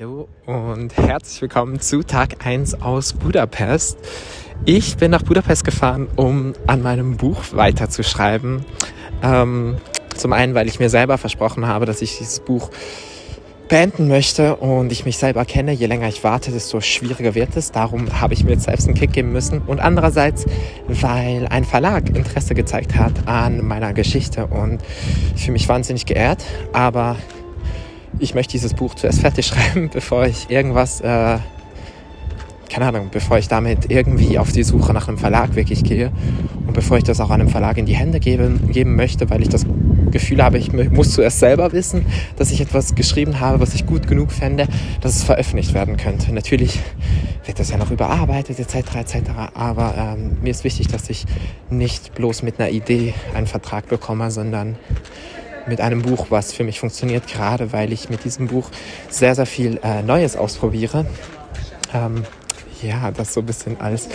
Hallo und herzlich willkommen zu Tag 1 aus Budapest. Ich bin nach Budapest gefahren, um an meinem Buch weiterzuschreiben. Ähm, zum einen, weil ich mir selber versprochen habe, dass ich dieses Buch beenden möchte und ich mich selber kenne. Je länger ich warte, desto schwieriger wird es. Darum habe ich mir jetzt selbst einen Kick geben müssen. Und andererseits, weil ein Verlag Interesse gezeigt hat an meiner Geschichte und ich fühle mich wahnsinnig geehrt. Aber ich möchte dieses Buch zuerst fertig schreiben, bevor ich irgendwas, äh, keine Ahnung, bevor ich damit irgendwie auf die Suche nach einem Verlag wirklich gehe und bevor ich das auch einem Verlag in die Hände geben, geben möchte, weil ich das Gefühl habe, ich muss zuerst selber wissen, dass ich etwas geschrieben habe, was ich gut genug fände, dass es veröffentlicht werden könnte. Natürlich wird das ja noch überarbeitet etc. etc. Aber ähm, mir ist wichtig, dass ich nicht bloß mit einer Idee einen Vertrag bekomme, sondern mit einem Buch, was für mich funktioniert, gerade weil ich mit diesem Buch sehr, sehr viel äh, Neues ausprobiere. Ähm, ja, das so ein bisschen als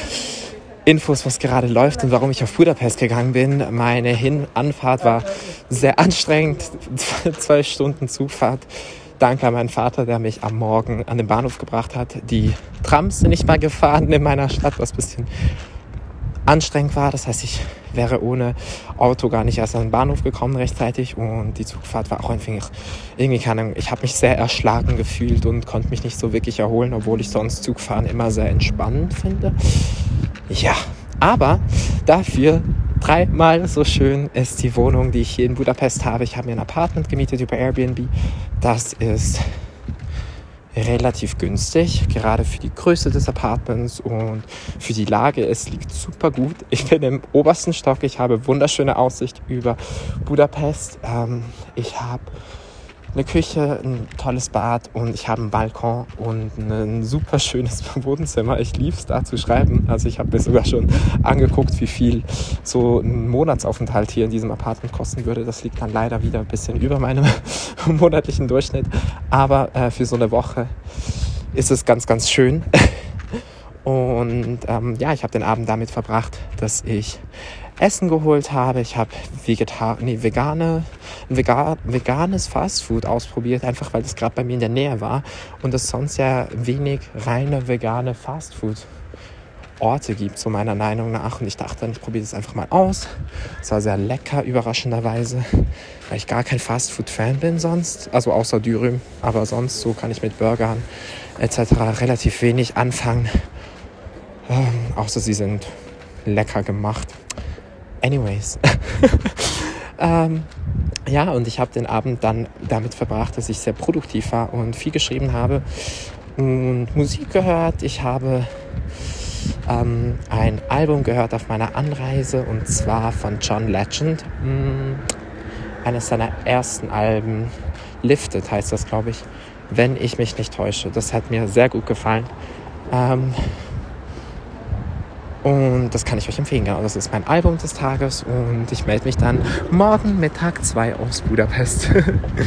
Infos, was gerade läuft und warum ich auf Budapest gegangen bin. Meine Hin-Anfahrt war sehr anstrengend, zwölf Stunden Zugfahrt. Danke an meinen Vater, der mich am Morgen an den Bahnhof gebracht hat. Die Trams sind nicht mal gefahren in meiner Stadt, was ein bisschen anstrengend war. Das heißt, ich wäre ohne Auto gar nicht erst an den Bahnhof gekommen rechtzeitig und die Zugfahrt war auch ein wenig, irgendwie keine Ahnung, ich habe mich sehr erschlagen gefühlt und konnte mich nicht so wirklich erholen, obwohl ich sonst Zugfahren immer sehr entspannend finde. Ja, aber dafür dreimal so schön ist die Wohnung, die ich hier in Budapest habe. Ich habe mir ein Apartment gemietet über Airbnb. Das ist relativ günstig, gerade für die Größe des Apartments und für die Lage. Es liegt super gut. Ich bin im obersten Stock. Ich habe wunderschöne Aussicht über Budapest. Ähm, ich habe eine Küche, ein tolles Bad und ich habe einen Balkon und ein super schönes Wohnzimmer. Ich liebe es da zu schreiben. Also ich habe mir sogar schon angeguckt, wie viel so ein Monatsaufenthalt hier in diesem Apartment kosten würde. Das liegt dann leider wieder ein bisschen über meinem monatlichen Durchschnitt. Aber äh, für so eine Woche ist es ganz, ganz schön. Und ähm, ja, ich habe den Abend damit verbracht, dass ich Essen geholt habe. Ich habe Vegetar nee, vegane, ein Vega veganes Fastfood ausprobiert, einfach weil es gerade bei mir in der Nähe war und es sonst ja wenig reine vegane Fastfood Orte gibt, so meiner Meinung nach. Und ich dachte ich probiere das einfach mal aus. Es war sehr lecker, überraschenderweise, weil ich gar kein Fastfood-Fan bin sonst. Also außer Dürüm, aber sonst so kann ich mit Burgern etc. relativ wenig anfangen. Ähm, außer sie sind lecker gemacht. Anyways. ähm, ja, und ich habe den Abend dann damit verbracht, dass ich sehr produktiv war und viel geschrieben habe und Musik gehört. Ich habe ähm, ein Album gehört auf meiner Anreise und zwar von John Legend. Mm, eines seiner ersten Alben, Lifted heißt das, glaube ich, wenn ich mich nicht täusche. Das hat mir sehr gut gefallen. Ähm, und das kann ich euch empfehlen. Genau, das ist mein Album des Tages und ich melde mich dann morgen Mittag 2 aus Budapest.